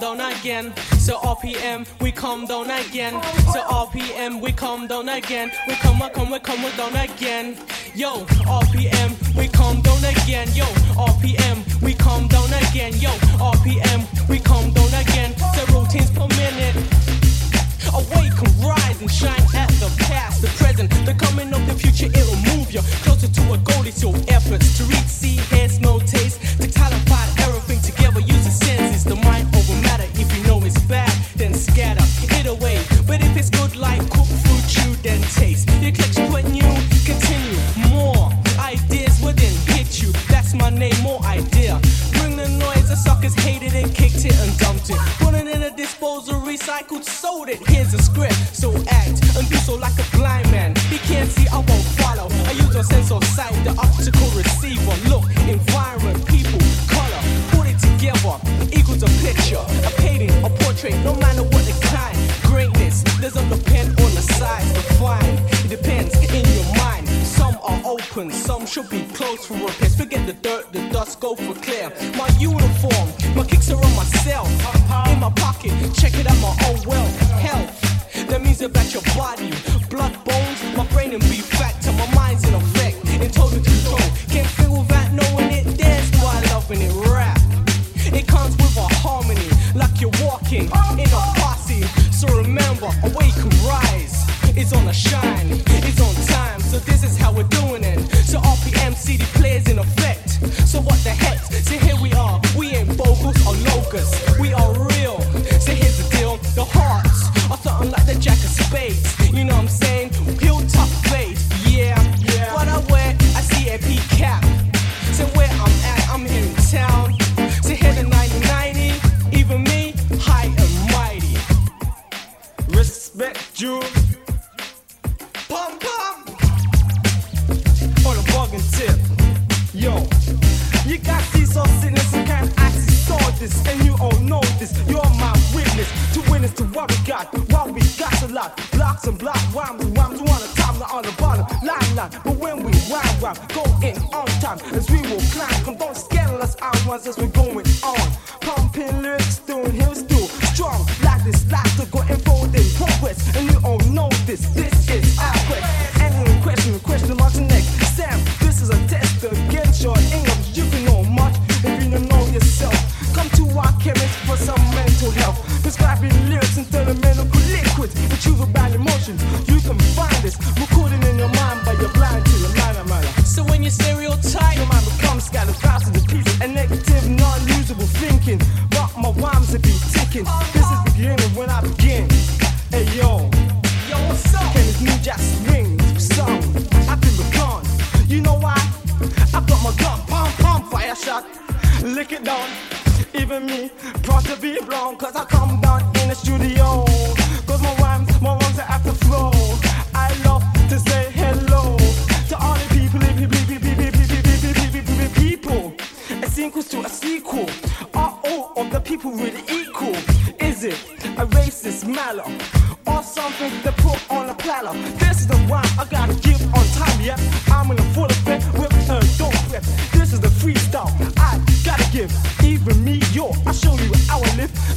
come down again. So RPM, we come down again. So RPM, we come down again. We come, we come, we come, we down again. Yo, RPM, we come down again. Yo, RPM, we come down again. Yo, RPM, we come down again. So routines per minute. Awake and rise and shine at the past, the present, the coming of the future. It'll move you closer to a goal. It's your efforts to reach, see, hear, smell, taste, tactile, and error. Continue. More ideas within hit you. That's my name, more idea. Bring the noise, the suckers hated it, kicked it, and dumped it. Put it in a disposal, recycled, sold it. Here's a script, so act and do so like a blind man. He can't see, I won't follow. I use my sense of sight, the optical. open. Some should be closed for repairs. Forget the dirt, the dust, go for clear. My uniform, my kicks are on myself. In my pocket, check it out my own wealth. Health, that means about your body. Blood, bones, my brain and be fat till my mind's in effect. In total control, can't feel without knowing it. That's why loving it rap. It comes with a harmony, like you're walking in a posse. So remember, awake and rise, it's on the shine. minutes.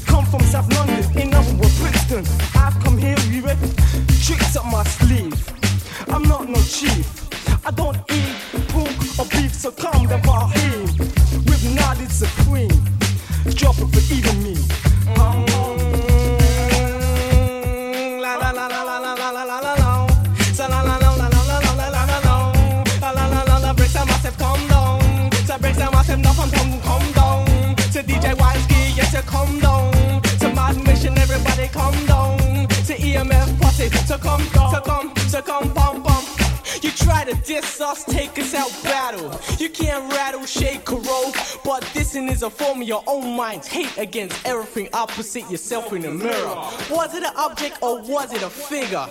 form your own mind's hate against everything opposite yourself in the mirror. Was it an object or was it a figure?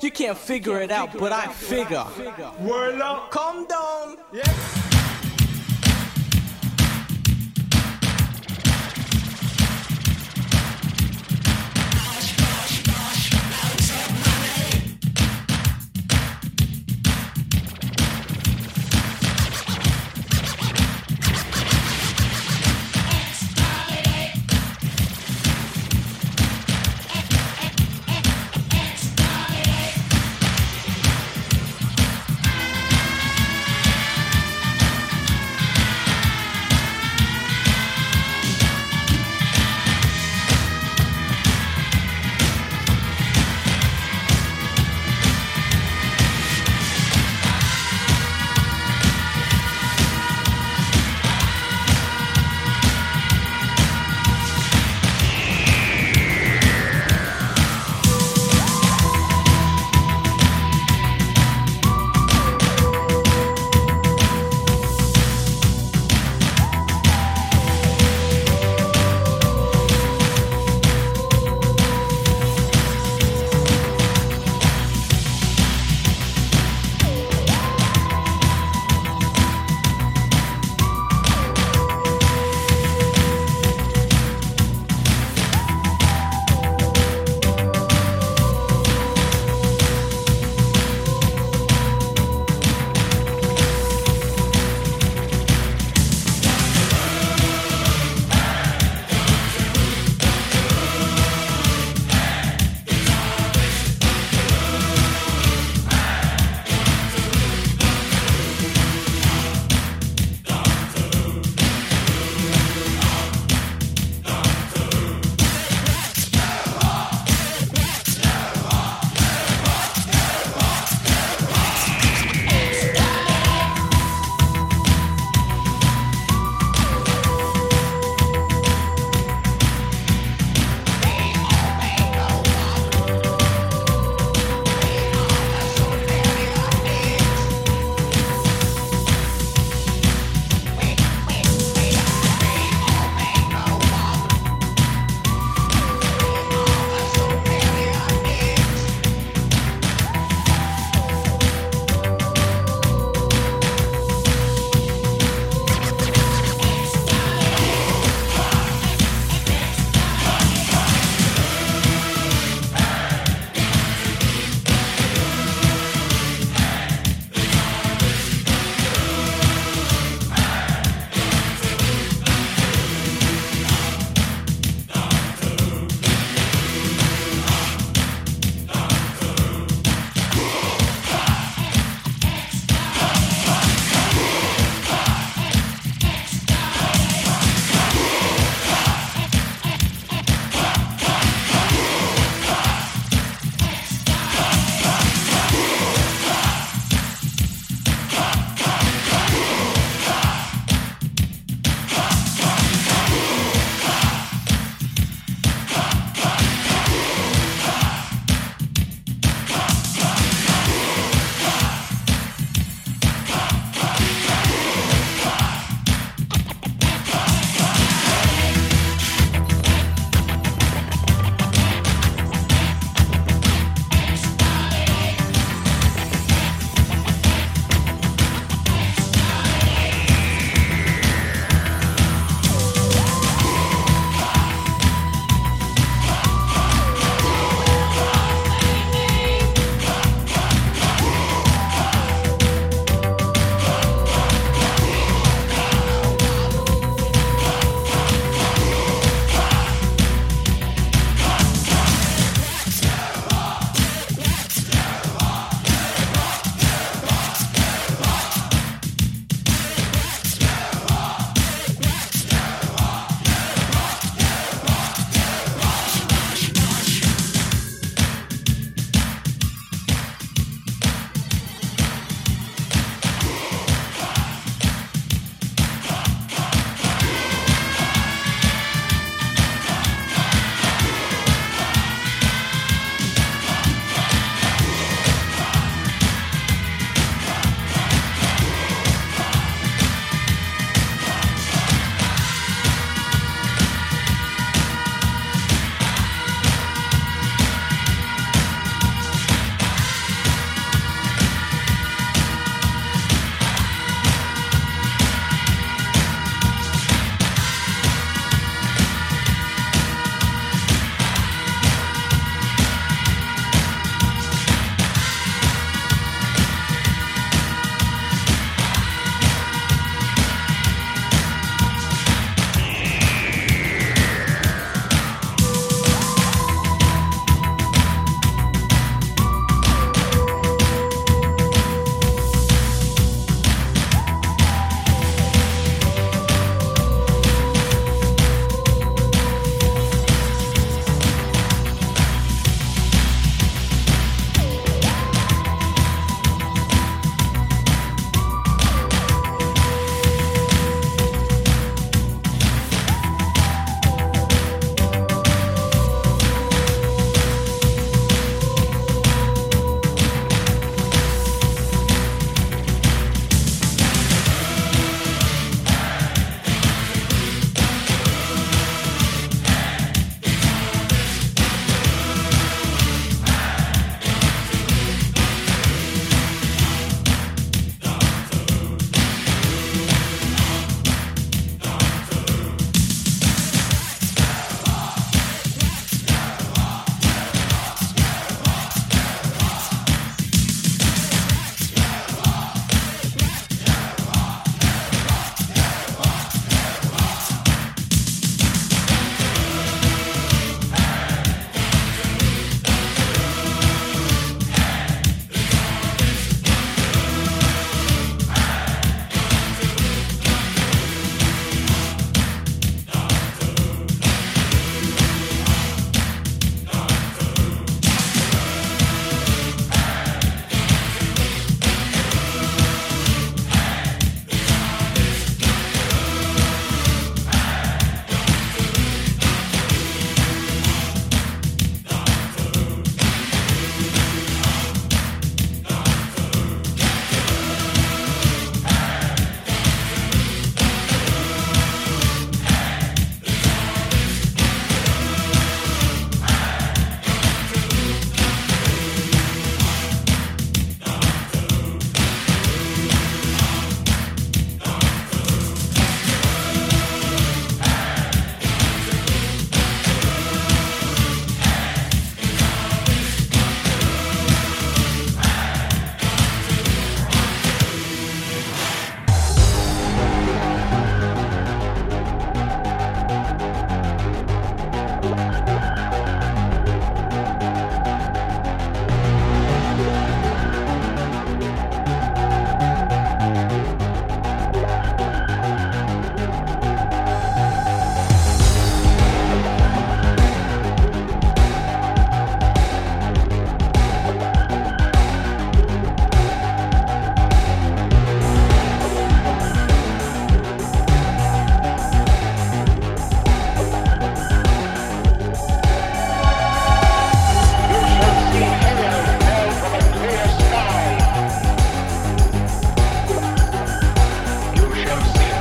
You can't figure it out, but I figure. Word up. Come down. Yes.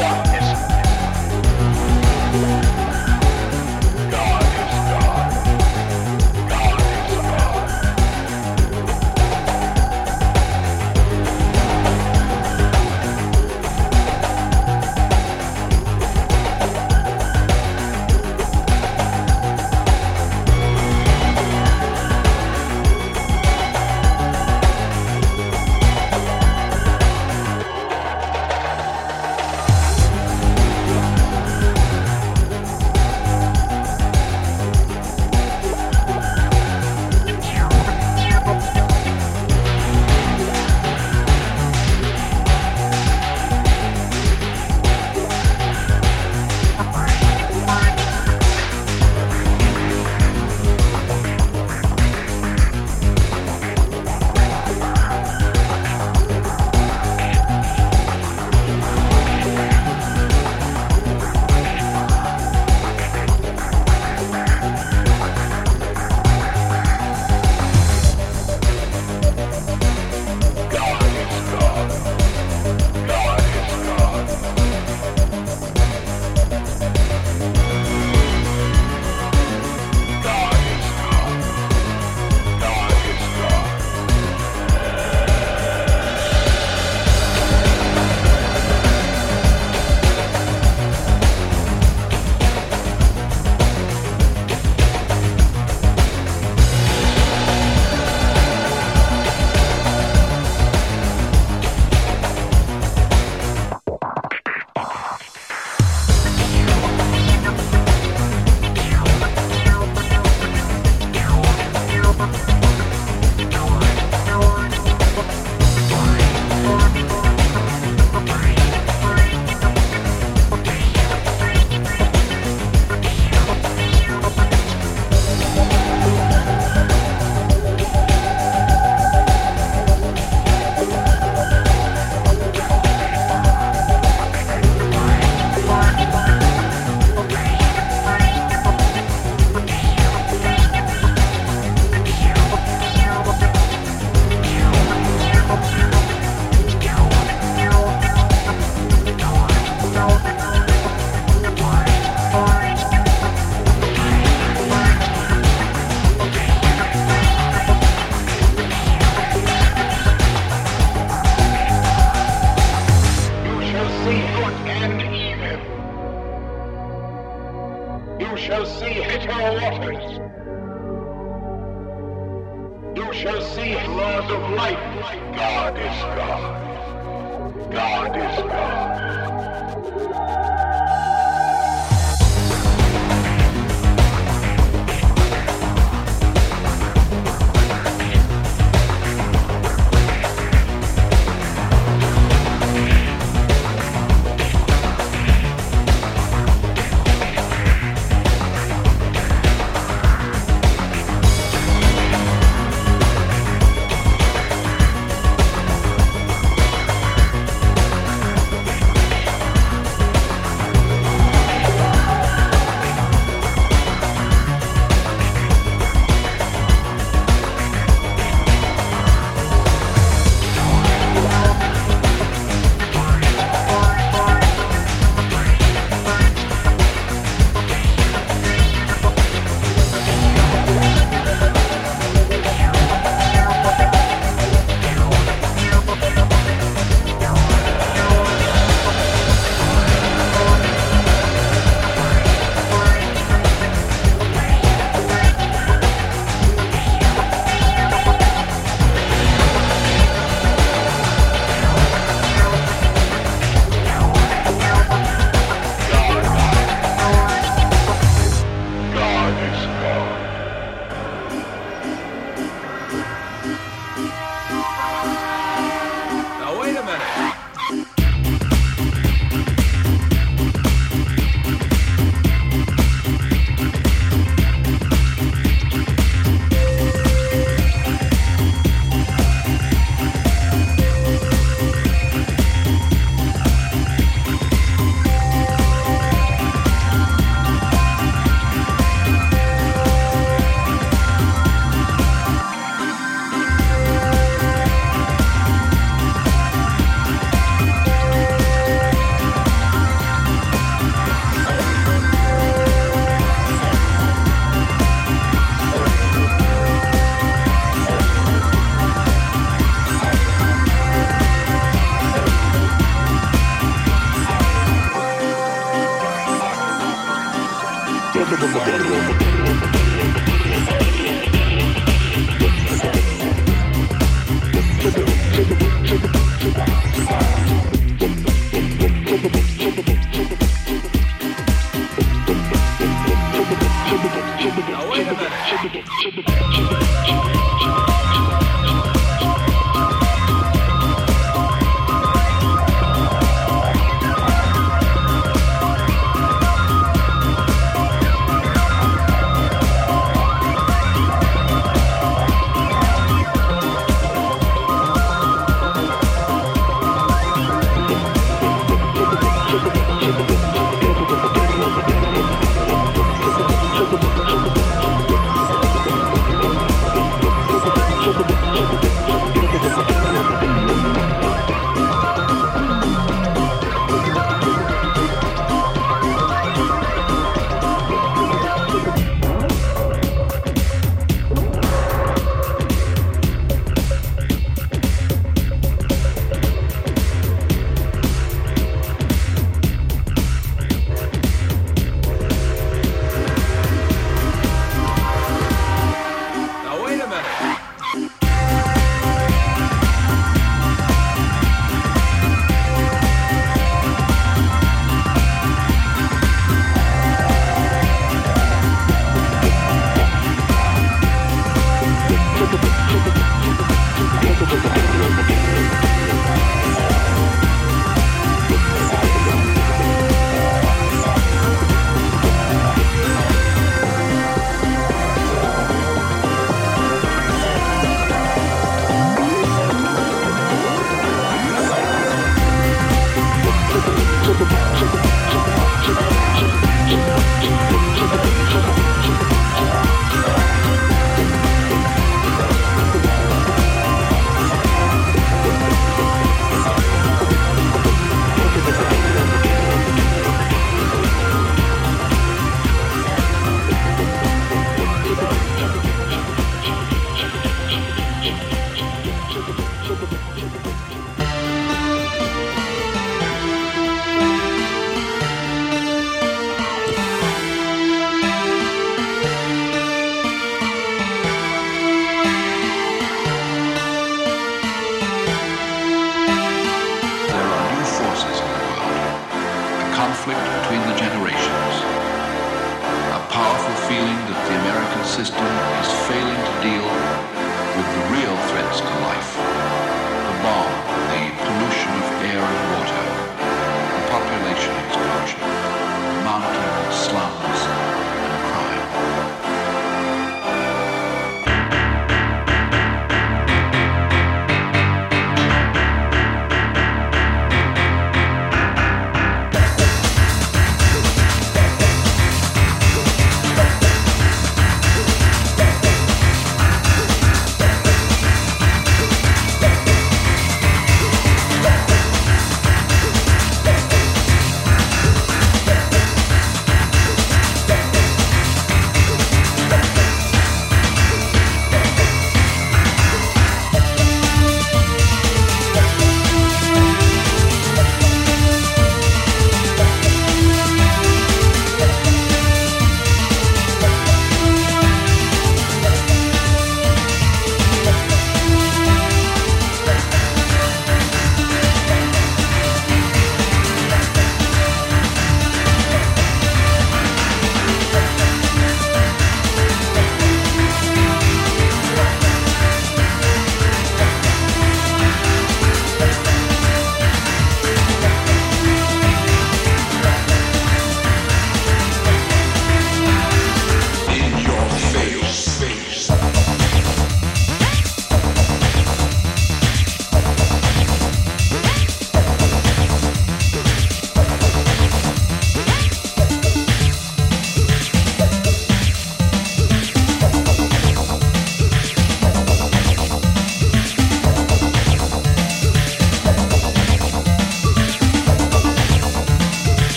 What?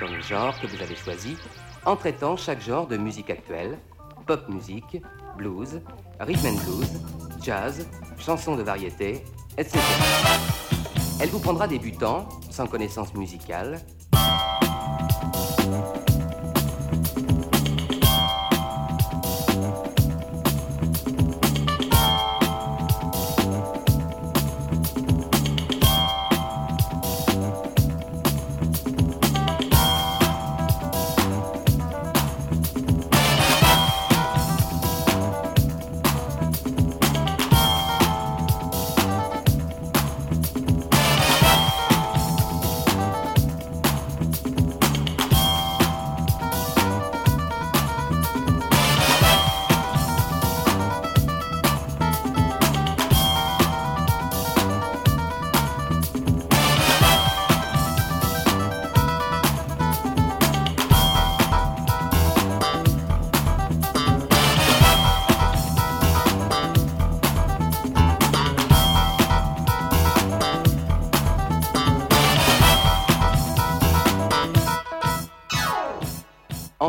Dans le genre que vous avez choisi en traitant chaque genre de musique actuelle, pop musique, blues, rhythm and blues, jazz, chansons de variété, etc. Elle vous prendra débutant, sans connaissance musicale,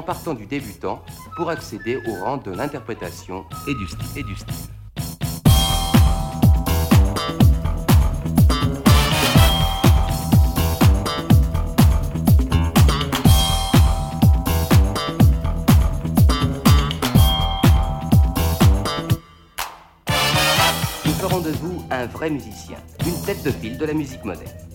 partant du débutant pour accéder au rang de l'interprétation et du style. Et du style. Nous ferons de vous un vrai musicien, une tête de file de la musique moderne.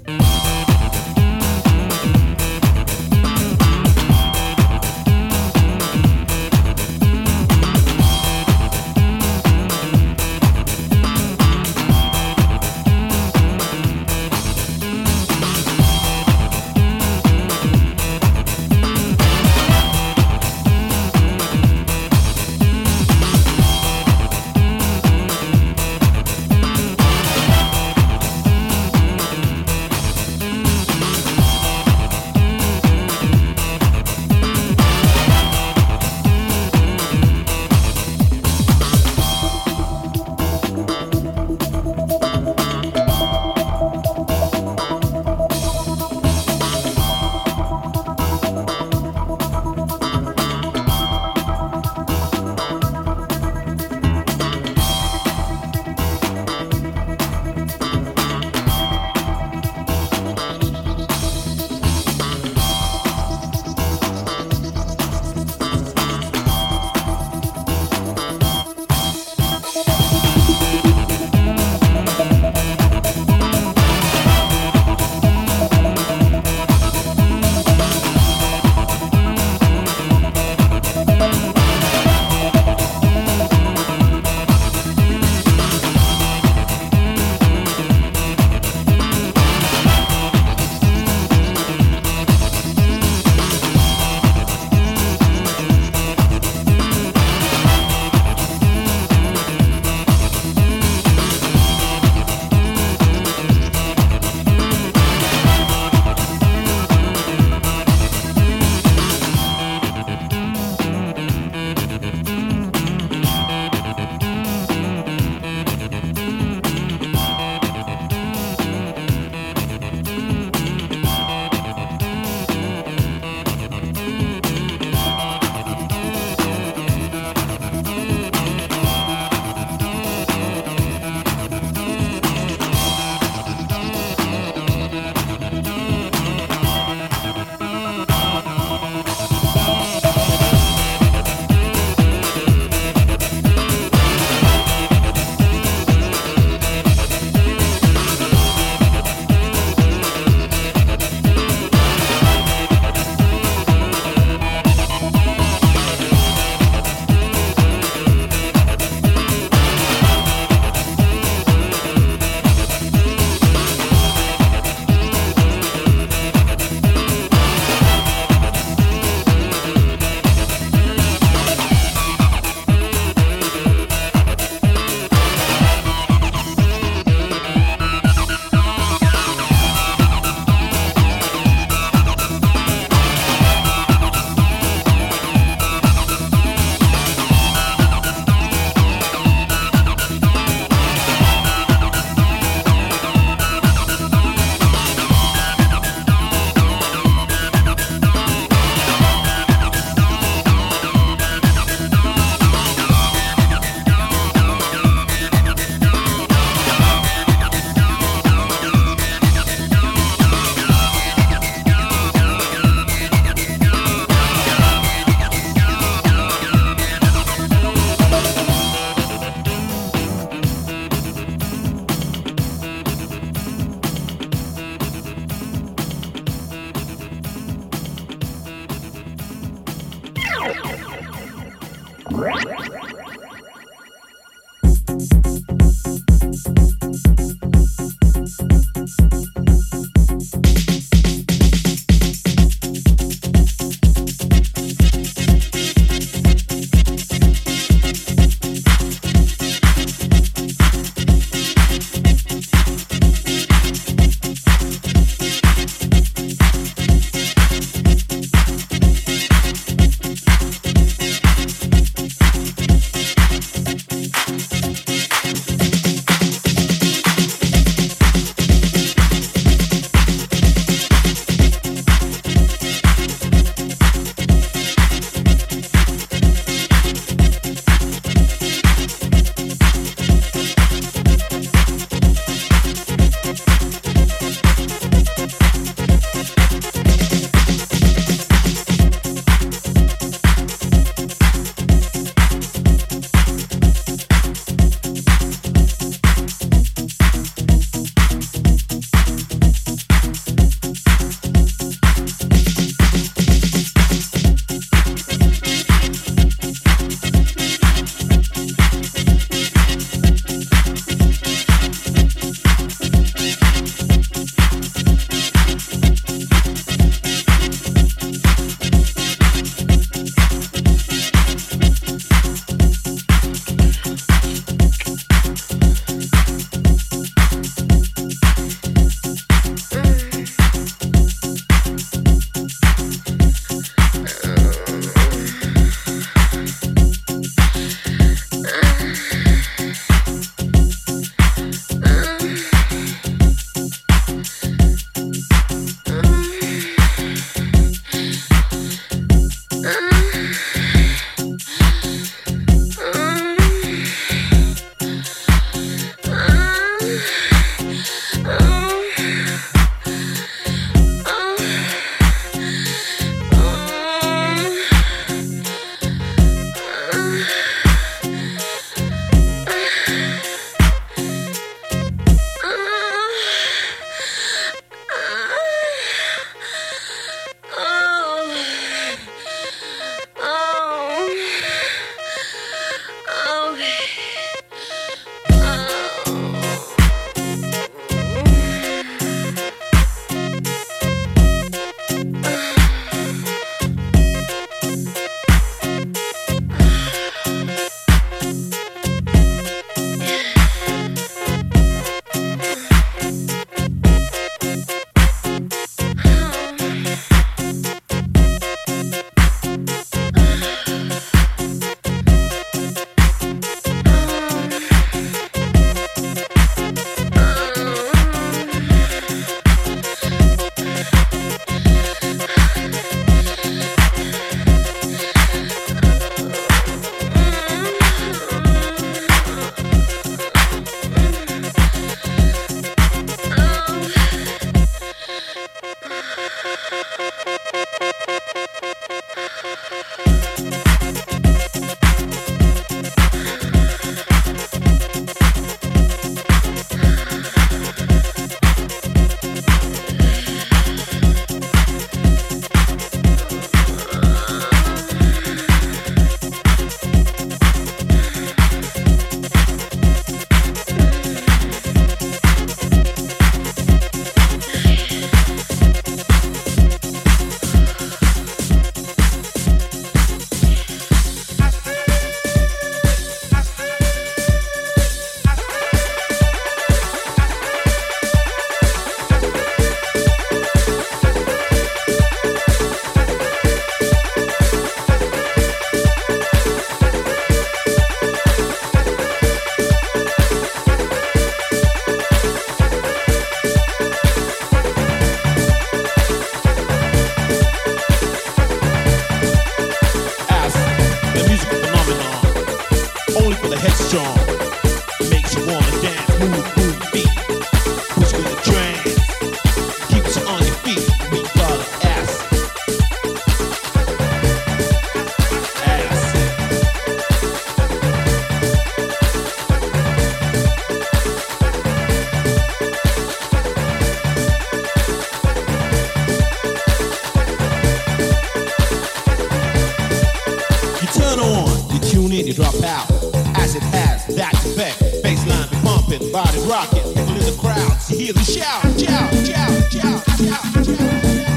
Out. Acid has that effect. Bassline be pumping, body rocking. People in the crowd, you hear them shout, shout, shout, shout, shout, shout.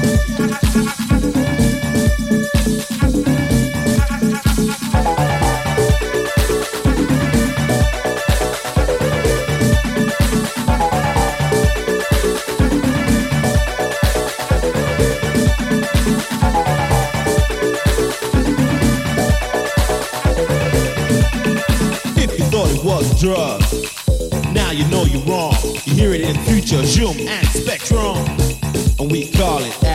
Drugs, now you know you're wrong. You hear it in future, Shoom and Spectrum, and we call it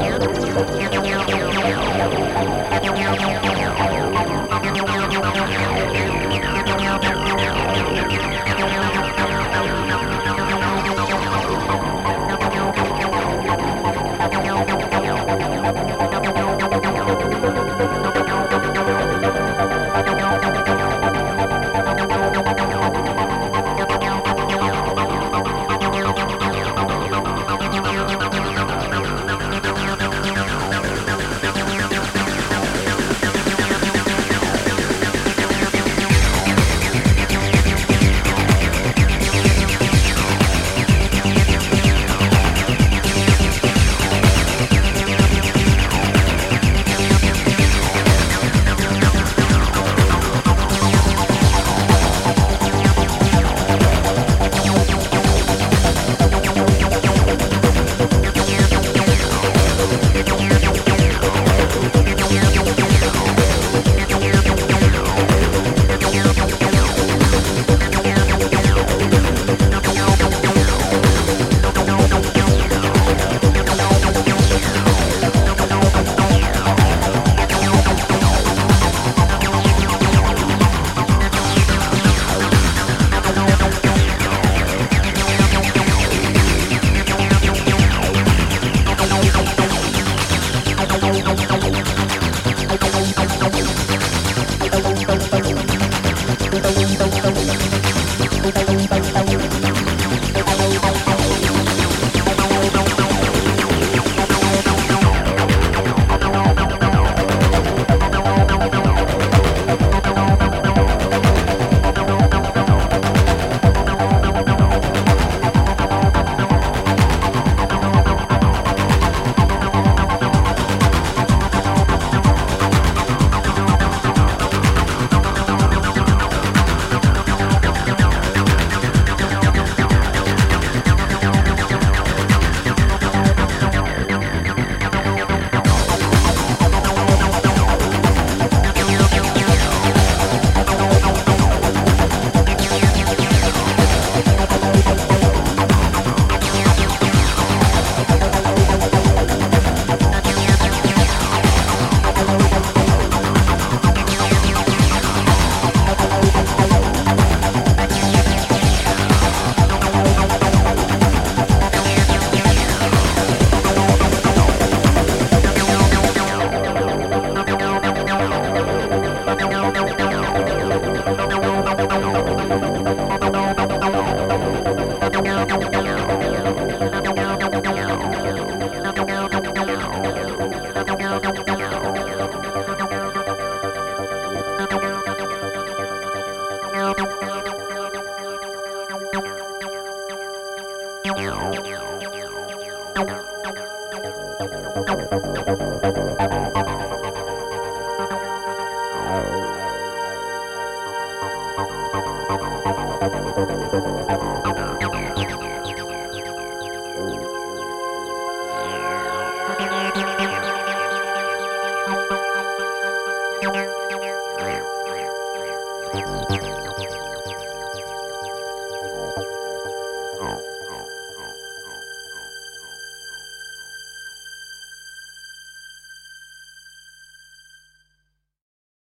Yeah.